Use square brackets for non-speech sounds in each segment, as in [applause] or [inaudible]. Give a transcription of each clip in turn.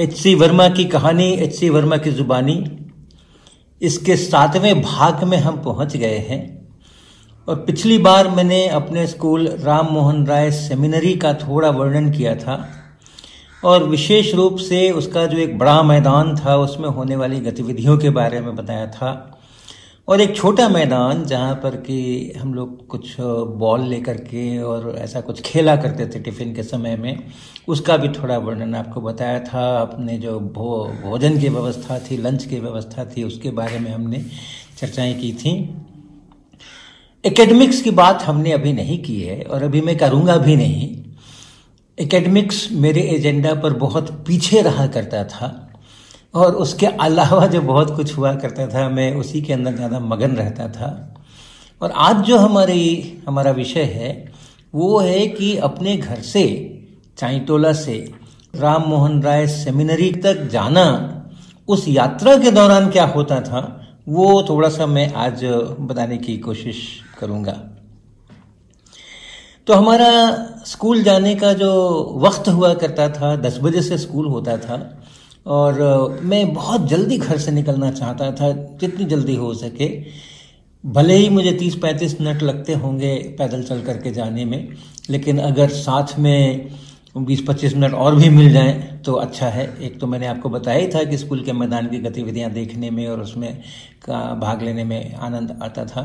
H C Verma की कहानी, H C Verma की जुबानी। इसके सातवें भाग में हम पहुँच गए हैं और पिछली बार मैंने अपने स्कूल राम मोहन राय सेमिनरी का थोड़ा वर्णन किया था और विशेष रूप से उसका जो एक बड़ा मैदान था, उसमें होने वाली गतिविधियों के बारे में बताया था। और एक छोटा मैदान जहाँ पर कि हम लोग कुछ बॉल लेकर के और ऐसा कुछ खेला करते थे टिफ़िन के समय में। उसका भी थोड़ा वर्णन आपको बताया था। अपने जो भो, भोजन की व्यवस्था थी, लंच की व्यवस्था थी, उसके बारे में हमने चर्चाएँ की थी। एकेडमिक्स की बात हमने अभी नहीं की है और अभी मैं करूँगा भी नहीं। एकेडमिक्स मेरे एजेंडा पर बहुत पीछे रहा करता था। और उसके अलावा जो बहुत कुछ हुआ करता था, मैं उसी के अंदर ज़्यादा मगन रहता था। और आज जो हमारी, हमारा विषय है, वो है कि अपने घर से चाईटोला से, राम मोहन राय सेमिनरी तक जाना, उस यात्रा के दौरान क्या होता था, वो थोड़ा सा मैं आज बताने की कोशिश करूँगा। तो हमारा स्कूल जाने का जो वक्त हुआ करता था, दस बजे से स्कूल होता था और मैं बहुत जल्दी घर से निकलना चाहता था, जितनी जल्दी हो सके। भले ही मुझे तीस पैंतीस मिनट लगते होंगे पैदल चल करके जाने में, लेकिन अगर साथ में बीस पच्चीस मिनट और भी मिल जाए तो अच्छा है। एक तो मैंने आपको बताया ही था कि स्कूल के मैदान की गतिविधियाँ देखने में और उसमें का भाग लेने में आनंद आता था।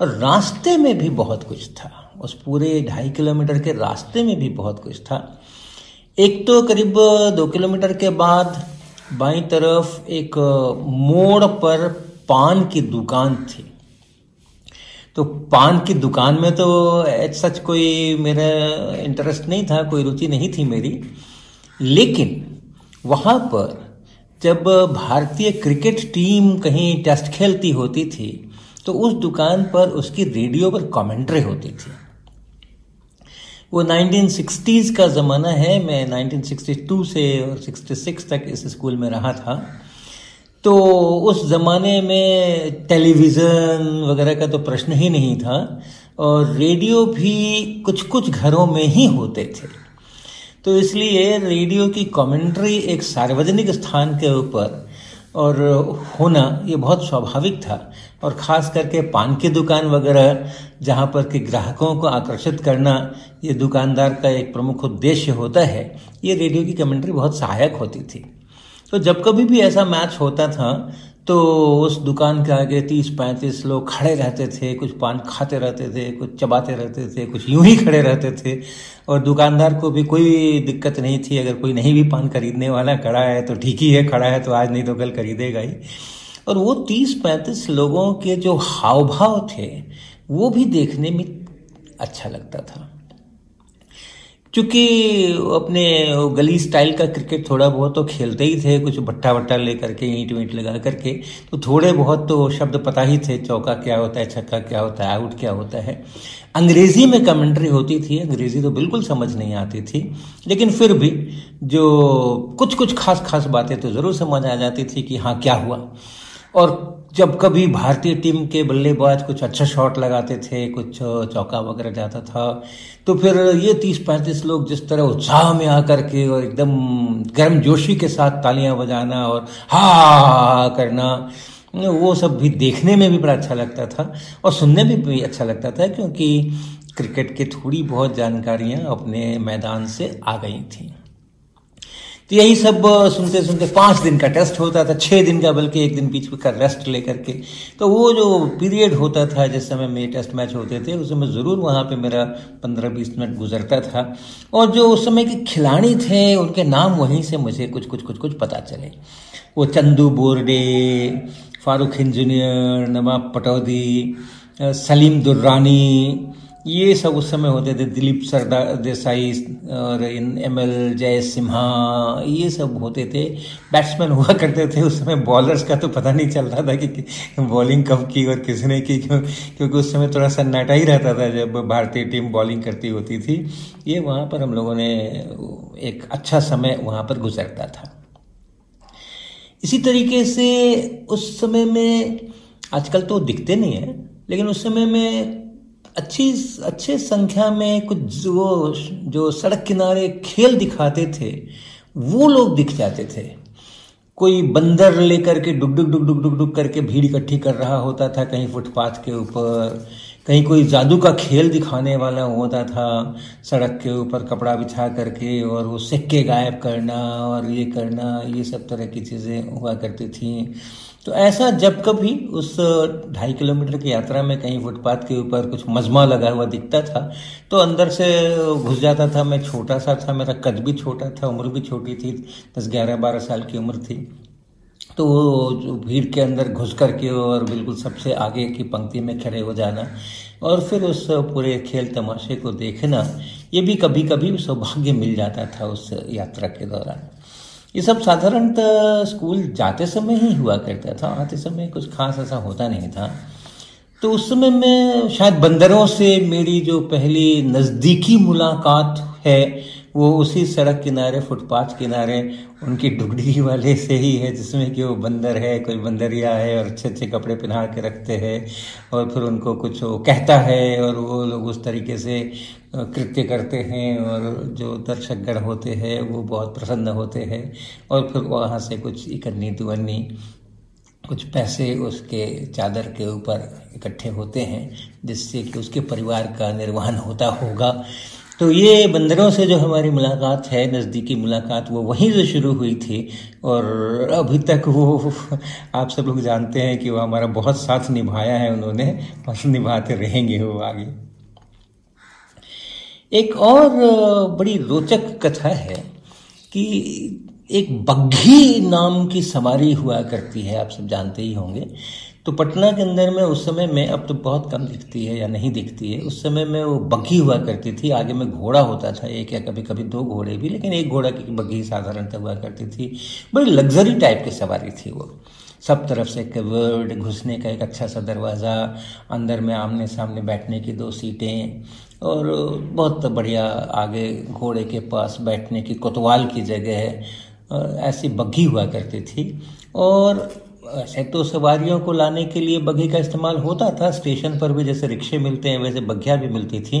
और रास्ते में भी बहुत कुछ था। उस पूरे ढाई किलोमीटर के रास्ते में भी बहुत कुछ था। एक तो करीब दो किलोमीटर के बाद बाई तरफ़ एक मोड़ पर पान की दुकान थी। तो पान की दुकान में तो सच कोई मेरा इंटरेस्ट नहीं था, कोई रुचि नहीं थी मेरी। लेकिन वहाँ पर जब भारतीय क्रिकेट टीम कहीं टेस्ट खेलती होती थी तो उस दुकान पर उसकी रेडियो पर कमेंट्री होती थी। वो 1960s का ज़माना है। मैं 1962 से और 66 तक इस स्कूल में रहा था। तो उस ज़माने में टेलीविज़न वगैरह का तो प्रश्न ही नहीं था और रेडियो भी कुछ कुछ घरों में ही होते थे। तो इसलिए रेडियो की कमेंट्री एक सार्वजनिक स्थान के ऊपर और होना ये बहुत स्वाभाविक था। और ख़ास करके पान की दुकान वगैरह, जहाँ पर कि ग्राहकों को आकर्षित करना, ये दुकानदार का एक प्रमुख उद्देश्य होता है, ये रेडियो की कमेंट्री बहुत सहायक होती थी। तो जब कभी भी ऐसा मैच होता था तो उस दुकान के आगे तीस पैंतीस लोग खड़े रहते थे, कुछ पान खाते रहते थे, कुछ चबाते रहते थे, कुछ यूँ ही खड़े रहते थे। और दुकानदार को भी कोई दिक्कत नहीं थी, अगर कोई नहीं भी पान खरीदने वाला खड़ा है तो ठीक ही है, खड़ा है तो आज नहीं तो कल खरीदेगा ही। और वो तीस पैंतीस लोगों के जो हाव भाव थे, वो भी देखने में अच्छा लगता था। क्योंकि अपने गली स्टाइल का क्रिकेट थोड़ा बहुत तो खेलते ही थे, कुछ बट्टा वट्टा लेकर के ईंट वींट लगा करके तो थोड़े बहुत तो शब्द पता ही थे, चौका क्या होता है, छक्का क्या होता है, आउट क्या होता है। अंग्रेज़ी में कमेंट्री होती थी, अंग्रेज़ी तो बिल्कुल समझ नहीं आती थी, लेकिन फिर भी जो कुछ कुछ खास खास बातें तो ज़रूर समझ आ जाती थी कि हाँ क्या हुआ। और जब कभी भारतीय टीम के बल्लेबाज कुछ अच्छा शॉट लगाते थे, कुछ चौका वगैरह जाता था तो फिर ये तीस पैंतीस लोग जिस तरह उत्साह में आकर के और एकदम गर्म जोशी के साथ तालियाँ बजाना और हा करना, वो सब भी देखने में भी बड़ा अच्छा लगता था और सुनने में भी अच्छा लगता था क्योंकि क्रिकेट के थोड़ी बहुत जानकारियाँ अपने मैदान से आ गई थी। तो यही सब सुनते सुनते पाँच दिन का टेस्ट होता था छः दिन का बल्कि एक दिन बीच का रेस्ट लेकर के। तो वो जो पीरियड होता था, जिस समय मेरे टेस्ट मैच होते थे, उस समय ज़रूर वहाँ पे मेरा पंद्रह बीस मिनट गुजरता था। और जो उस समय के खिलाड़ी थे, उनके नाम वहीं से मुझे कुछ कुछ कुछ कुछ पता चले। वो चंदू बोरडे फारूक इंजीनियर, नवाब पटौदी सलीम दुर्रानी ये सब उस समय होते थे, दिलीप सरदार देसाई, और इन एम एल जय सिम्हा, ये सब होते थे। बैट्समैन हुआ करते थे, उस समय बॉलर्स का तो पता नहीं चल रहा था कि बॉलिंग कब की और किसने की, क्यों, क्योंकि उस समय थोड़ा सा सन्नाटा ही रहता था जब भारतीय टीम बॉलिंग करती होती थी। ये वहाँ पर हम लोगों ने एक अच्छा समय वहाँ पर गुजरता था। इसी तरीके से उस समय में, आजकल तो दिखते नहीं है, लेकिन उस समय में अच्छी, अच्छे संख्या में कुछ वो जो सड़क किनारे खेल दिखाते थे, वो लोग दिख जाते थे। कोई बंदर लेकर के डुग डुग डुग डुग डुग डुग करके भीड़ इकट्ठी कर रहा होता था, कहीं फुटपाथ के ऊपर, कहीं कोई जादू का खेल दिखाने वाला होता था, सड़क के ऊपर कपड़ा बिछा करके और वो सिक्के गायब करना और ये करना, ये सब तरह की चीज़ें हुआ करती थी। तो ऐसा जब कभी उस ढाई किलोमीटर की यात्रा में कहीं फुटपाथ के ऊपर कुछ मजमा लगा हुआ दिखता था तो अंदर से घुस जाता था मैं, छोटा सा था मेरा, कद भी छोटा था, उम्र भी छोटी थी, दस ग्यारह बारह साल की उम्र थी। तो वो जो भीड़ के अंदर घुस करके और बिल्कुल सबसे आगे की पंक्ति में खड़े हो जाना और फिर उस पूरे खेल तमाशे को देखना, ये भी कभी कभी सौभाग्य मिल जाता था उस यात्रा के दौरान। ये सब साधारणतः स्कूल जाते समय ही हुआ करता था, आते समय कुछ खास ऐसा होता नहीं था। तो उस समय मैं शायद बंदरों से मेरी जो पहली नज़दीकी मुलाकात है वो उसी सड़क किनारे, फुटपाथ किनारे, उनकी डुगडी [laughs] वाले से ही है, जिसमें कि वो बंदर है, कोई बंदरिया है और अच्छे अच्छे कपड़े पहना के रखते हैं और फिर उनको कुछ वो कहता है और वो लोग उस तरीके से कृत्य करते हैं और जो दर्शकगण होते हैं, वो बहुत प्रसन्न होते हैं और फिर वहाँ से कुछ इकन्नी दुवन्नी कुछ पैसे उसके चादर के ऊपर इकट्ठे होते हैं, जिससे कि उसके परिवार का निर्वहन होता होगा। तो ये बंदरों से जो हमारी मुलाकात है, नज़दीकी मुलाकात, वो वहीं से शुरू हुई थी और अभी तक वो आप सब लोग जानते हैं कि वो हमारा बहुत साथ निभाया है उन्होंने और निभाते रहेंगे वो आगे। एक और बड़ी रोचक कथा है कि एक बग्घी नाम की सवारी हुआ करती है, आप सब जानते ही होंगे। तो पटना के अंदर में उस समय में अब तो बहुत कम दिखती है या नहीं दिखती है। उस समय में वो बग्घी हुआ करती थी। आगे में घोड़ा होता था, एक या कभी कभी दो घोड़े भी, लेकिन एक घोड़ा की बग्घी साधारणतः हुआ करती थी। बड़ी लग्जरी टाइप की सवारी थी वो। सब तरफ़ से कवर्ड, घुसने का एक अच्छा सा दरवाज़ा, अंदर में आमने सामने बैठने की दो सीटें, और बहुत बढ़िया आगे घोड़े के पास बैठने की कोतवाल की जगह है ऐसी बग्घी हुआ करती थी। और ऐसे तो सवारियों को लाने के लिए बग्घी का इस्तेमाल होता था, स्टेशन पर भी जैसे रिक्शे मिलते हैं, वैसे बग्घिया भी मिलती थी।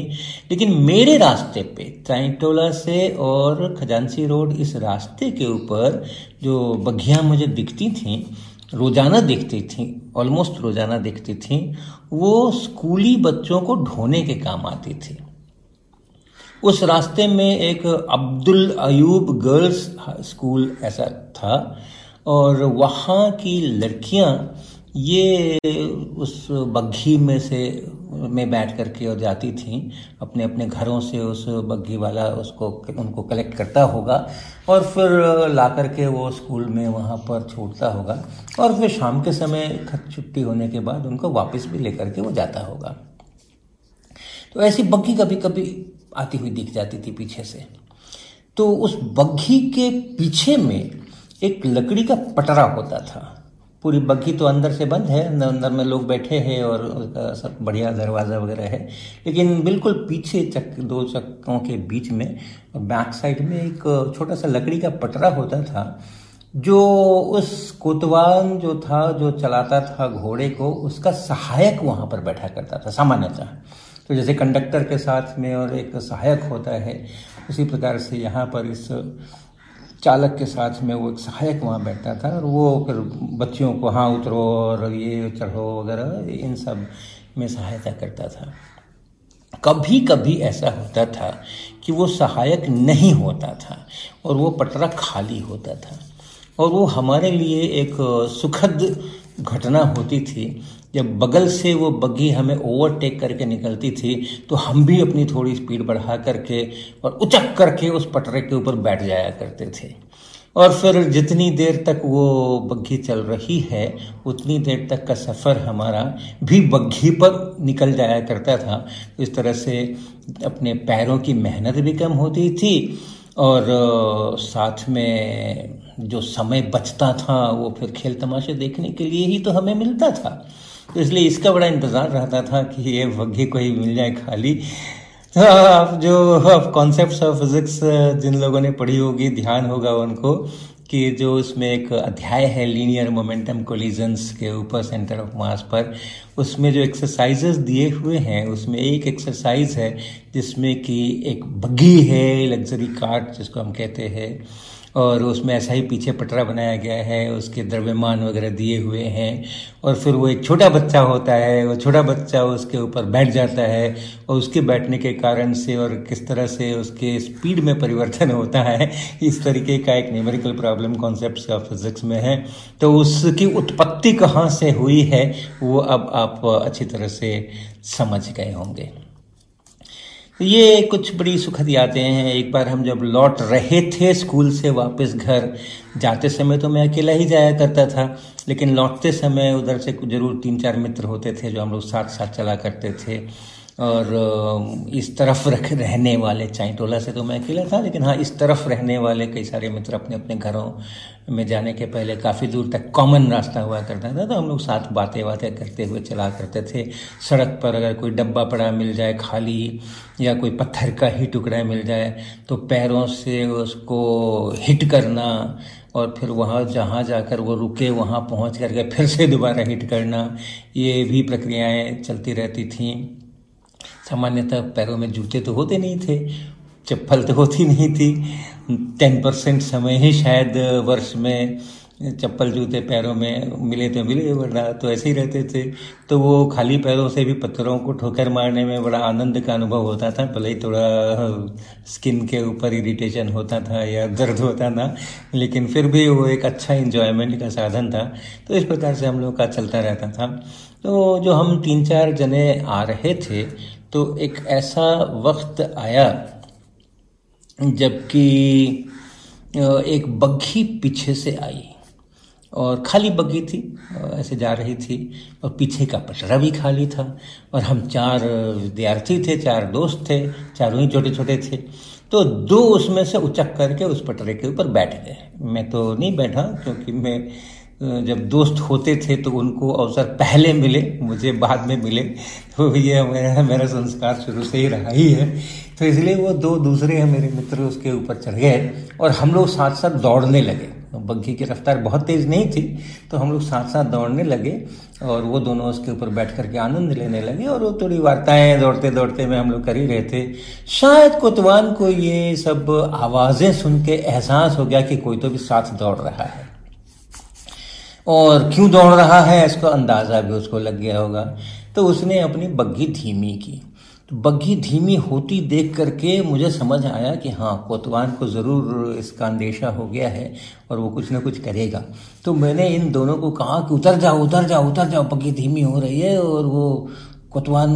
लेकिन मेरे रास्ते पे, चाइटोला से और खजानसी रोड इस रास्ते के ऊपर जो बग्घिया मुझे दिखती थी, रोज़ाना दिखती थी ऑलमोस्ट रोज़ाना दिखती थी, वो स्कूली बच्चों को ढोने के काम आती थी। उस रास्ते में एक अब्दुल अयूब गर्ल्स स्कूल ऐसा था और वहाँ की लड़कियाँ ये उस बग्घी में से, में बैठ करके और जाती थी। अपने अपने घरों से उस बग्घी वाला उसको, उनको कलेक्ट करता होगा और फिर ला करके वो स्कूल में वहाँ पर छोड़ता होगा और फिर शाम के समय छुट्टी होने के बाद उनको वापस भी लेकर के वो जाता होगा। तो ऐसी बग्घी कभी कभी आती हुई दिख जाती थी पीछे से। तो उस बग्घी के पीछे में एक लकड़ी का पटरा होता था। पूरी बग्घी तो अंदर से बंद है अंदर में लोग बैठे हैं और सब बढ़िया दरवाज़ा वगैरह है। लेकिन बिल्कुल पीछे चक, दो चक्कों के बीच में, बैक साइड में एक छोटा सा लकड़ी का पटरा होता था, जो उस कोतवाल जो था, जो चलाता था घोड़े को, उसका सहायक वहाँ पर बैठा करता था, सामान्यतः। तो जैसे कंडक्टर के साथ में और एक सहायक होता है, उसी प्रकार से यहाँ पर इस चालक के साथ में वो एक सहायक वहाँ बैठता था और वो फिर बच्चियों को हाँ उतरो और ये चढ़ो वगैरह, इन सब में सहायता करता था। कभी कभी ऐसा होता था कि वो सहायक नहीं होता था और वो पटरा खाली होता था। और वो हमारे लिए एक सुखद घटना होती थी जब बगल से वो बग्घी हमें ओवरटेक करके निकलती थी तो हम भी अपनी थोड़ी स्पीड बढ़ा करके और उचक करके उस पटरे के ऊपर बैठ जाया करते थे। और फिर जितनी देर तक वो बग्घी चल रही है, उतनी देर तक का सफ़र हमारा भी बग्घी पर निकल जाया करता था। इस तरह से अपने पैरों की मेहनत भी कम होती थी और साथ में जो समय बचता था, वो फिर खेल तमाशे देखने के लिए ही तो हमें मिलता था। तो इसलिए इसका बड़ा इंतज़ार रहता था कि ये बग्घी कोई मिल जाए खाली। तो आप जो कॉन्सेप्ट ऑफ़ फिजिक्स जिन लोगों ने पढ़ी होगी, ध्यान होगा उनको कि जो उसमें एक अध्याय है लीनियर मोमेंटम कोलिजन्स के ऊपर सेंटर ऑफ़ मास पर, उसमें जो एक्सरसाइजेस दिए हुए हैं, उसमें एक एक्सरसाइज है जिसमें कि एक बग्घी है लग्जरी कार्ट जिसको हम कहते हैं। और उसमें ऐसा ही पीछे पटरा बनाया गया है, उसके द्रव्यमान वगैरह दिए हुए हैं, और फिर वो एक छोटा बच्चा होता है, वो छोटा बच्चा उसके ऊपर बैठ जाता है, और उसके बैठने के कारण से और किस तरह से उसके स्पीड में परिवर्तन होता है, इस तरीके का एक न्यूमेरिकल प्रॉब्लम कॉन्सेप्ट का फिजिक्स में है। तो उसकी उत्पत्ति कहाँ से हुई है, वो अब आप अच्छी तरह से समझ गए होंगे। ये कुछ बड़ी सुखद यादें हैं। एक बार हम जब लौट रहे थे स्कूल से वापस घर, जाते समय तो मैं अकेला ही जाया करता था, लेकिन लौटते समय उधर से ज़रूर तीन चार मित्र होते थे जो हम लोग साथ साथ चला करते थे। और इस तरफ़ रख, रहने वाले चाइटोला से तो मैं अकेला था, लेकिन हाँ इस तरफ़ रहने वाले कई सारे मित्र अपने अपने घरों में जाने के पहले काफ़ी दूर तक कॉमन रास्ता हुआ करता था तो हम लोग साथ बातें बातें करते हुए चला करते थे। सड़क पर अगर कोई डब्बा पड़ा मिल जाए खाली, या कोई पत्थर का ही टुकड़ा मिल जाए तो पैरों से उसको हिट करना और फिर वहाँ जहाँ जाकर वो रुके, वहाँ पहुँच करके फिर से दोबारा हिट करना, ये भी प्रक्रियाएँ चलती रहती थीं। सामान्यतः पैरों में जूते तो होते नहीं थे, चप्पल तो होती नहीं थी। टेन परसेंट समय ही शायद वर्ष में चप्पल जूते पैरों में मिले तो मिले, वरना तो ऐसे ही रहते थे। तो वो खाली पैरों से भी पत्थरों को ठोकर मारने में बड़ा आनंद का अनुभव होता था, भले ही थोड़ा स्किन के ऊपर इरिटेशन होता था या दर्द होता था, लेकिन फिर भी वो एक अच्छा इन्जॉयमेंट का साधन था। तो इस प्रकार से हम लोग का चलता रहता था। तो जो हम तीन चार जने आ रहे थे तो एक ऐसा वक्त आया जबकि एक बग्घी पीछे से आई और खाली बग्घी थी ऐसे जा रही थी और पीछे का पटरा भी खाली था और हम चार विद्यार्थी थे, चार दोस्त थे, चारों ही छोटे छोटे थे। तो दो उसमें से उचक करके उस पटरे के ऊपर बैठ गए। मैं तो नहीं बैठा क्योंकि मैं जब दोस्त होते थे तो उनको अवसर पहले मिले, मुझे बाद में मिले। तो ये मेरा मेरा संस्कार शुरू से ही रहा ही है। तो इसलिए वो दो दूसरे हैं, मेरे मित्र उसके ऊपर चढ़ गए और हम लोग साथ साथ दौड़ने लगे। बग्घी की रफ्तार बहुत तेज नहीं थी तो हम लोग साथ साथ दौड़ने लगे और वो दोनों उसके ऊपर बैठ करके आनंद लेने लगे और वो थोड़ी वार्ताएँ दौड़ते दौड़ते में हम लोग कर ही रहे थे। शायद कोतवान को ये सब आवाज़ें सुन के एहसास हो गया कि कोई तो भी साथ दौड़ रहा है। और क्यों दौड़ रहा है इसका अंदाज़ा भी उसको लग गया होगा। तो उसने अपनी बग्घी धीमी की। तो बग्घी धीमी होती देख करके मुझे समझ आया कि हाँ कोतवान को ज़रूर इसका अंदेशा हो गया है और वो कुछ ना कुछ करेगा। तो मैंने इन दोनों को कहा कि उतर जाओ उतर जाओ उतर जाओ बग्घी धीमी हो रही है और वो कोतवान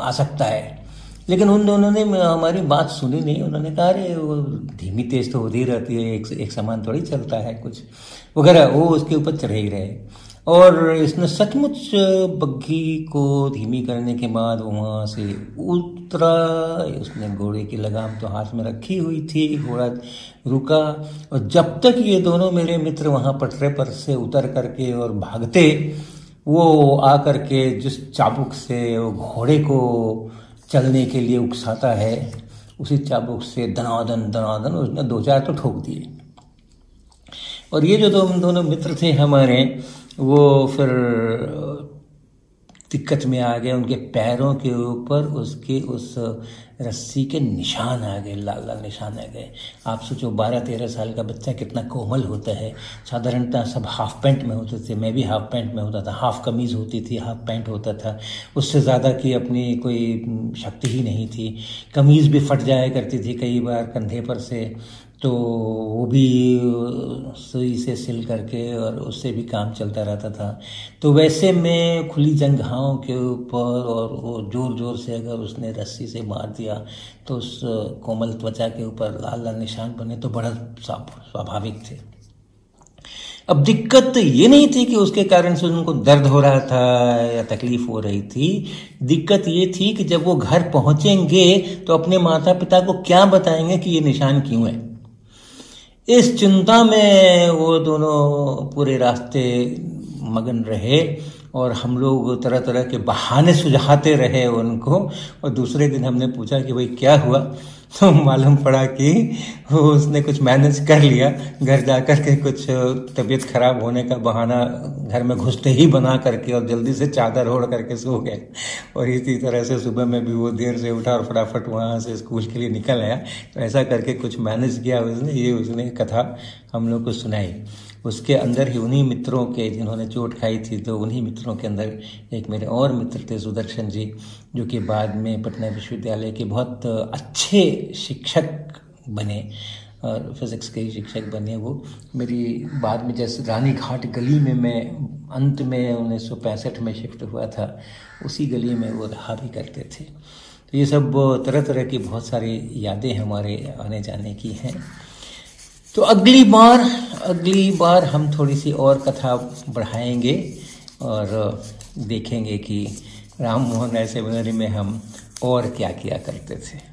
आ सकता है। लेकिन उन दोनों ने हमारी बात सुनी नहीं। उन्होंने कहा अरे वो धीमी तेज तो होती रहती है एक, एक समान थोड़ी चलता है कुछ। वगैरह, वो उसके ऊपर चढ़े ही रहे। और इसने सचमुच बग्घी को धीमी करने के बाद वहाँ से उतरा। उसने घोड़े की लगाम तो हाथ में रखी हुई थी, घोड़ा रुका। और जब तक ये दोनों मेरे मित्र वहाँ पटरे पर से उतर करके और भागते, वो आकर के जिस चाबुक से वो घोड़े को चलने के लिए उकसाता है, उसी चाबुक से दनादन दनादन उसने दो चार तो ठोक दिए। और ये जो दो हम दोनों मित्र थे हमारे, वो फिर, दिक्कत में आ गए, उनके पैरों के ऊपर उसके उस रस्सी के निशान आ गए, लाल लाल निशान आ गए। आप सोचो, बारह तेरह साल का बच्चा कितना कोमल होता है। साधारणतः सब हाफ़ पैंट में होते थे, मैं भी हाफ़ पैंट में होता था हाफ़ कमीज़ होती थी हाफ़ पैंट होता था। उससे ज़्यादा की अपनी कोई शक्ति ही नहीं थी। कमीज़ भी फट जाया करती थी कई बार कंधे पर से। तो वो भी सुई से सिल करके और उससे भी काम चलता रहता था। तो वैसे में खुली जंघाओं के ऊपर और वो ज़ोर ज़ोर से अगर उसने रस्सी से मार दिया तो उस कोमल त्वचा के ऊपर लाल लाल निशान बने तो बड़ा स्वाभाविक थे। अब दिक्कत ये नहीं थी कि उसके कारण से उनको दर्द हो रहा था या तकलीफ़ हो रही थी। दिक्कत ये थी कि जब वो घर पहुँचेंगे तो अपने माता पिता को क्या बताएँगे कि ये निशान क्यों है? इस चिंता में वो दोनों पूरे रास्ते मगन रहे और हम लोग तरह तरह के बहाने सुझाते रहे उनको। और दूसरे दिन हमने पूछा कि भाई क्या हुआ? तो मालूम पड़ा कि वो उसने कुछ मैनेज कर लिया। घर जा कर के कुछ तबीयत खराब होने का बहाना घर में घुसते ही बना करके और जल्दी से चादर ओढ़ करके सो गए। और इसी तरह से सुबह में भी वो देर से उठा और फटाफट वहाँ से स्कूल के लिए निकल आया। तो ऐसा करके कुछ मैनेज किया उसने, ये उसने कथा हम लोग को सुनाई। उसके अंदर ही उन्हीं मित्रों के जिन्होंने चोट खाई थी तो उन्हीं मित्रों के अंदर एक मेरे और मित्र थे सुदर्शन जी, जो कि बाद में पटना विश्वविद्यालय के बहुत अच्छे शिक्षक बने, और फिज़िक्स के ही शिक्षक बने वो। मेरी बाद में जैसे रानी घाट गली में मैं, अंत में उन्नीस सौ पैंसठ में शिफ्ट हुआ था, उसी गली में वो रहा भी करते थे। तो ये सब तरह तरह की बहुत सारी यादें हमारे आने जाने की हैं। तो अगली बार अगली बार हम थोड़ी सी और कथा बढ़ाएँगे और देखेंगे कि राम मोहन ऐसे में हम और क्या किया करते थे।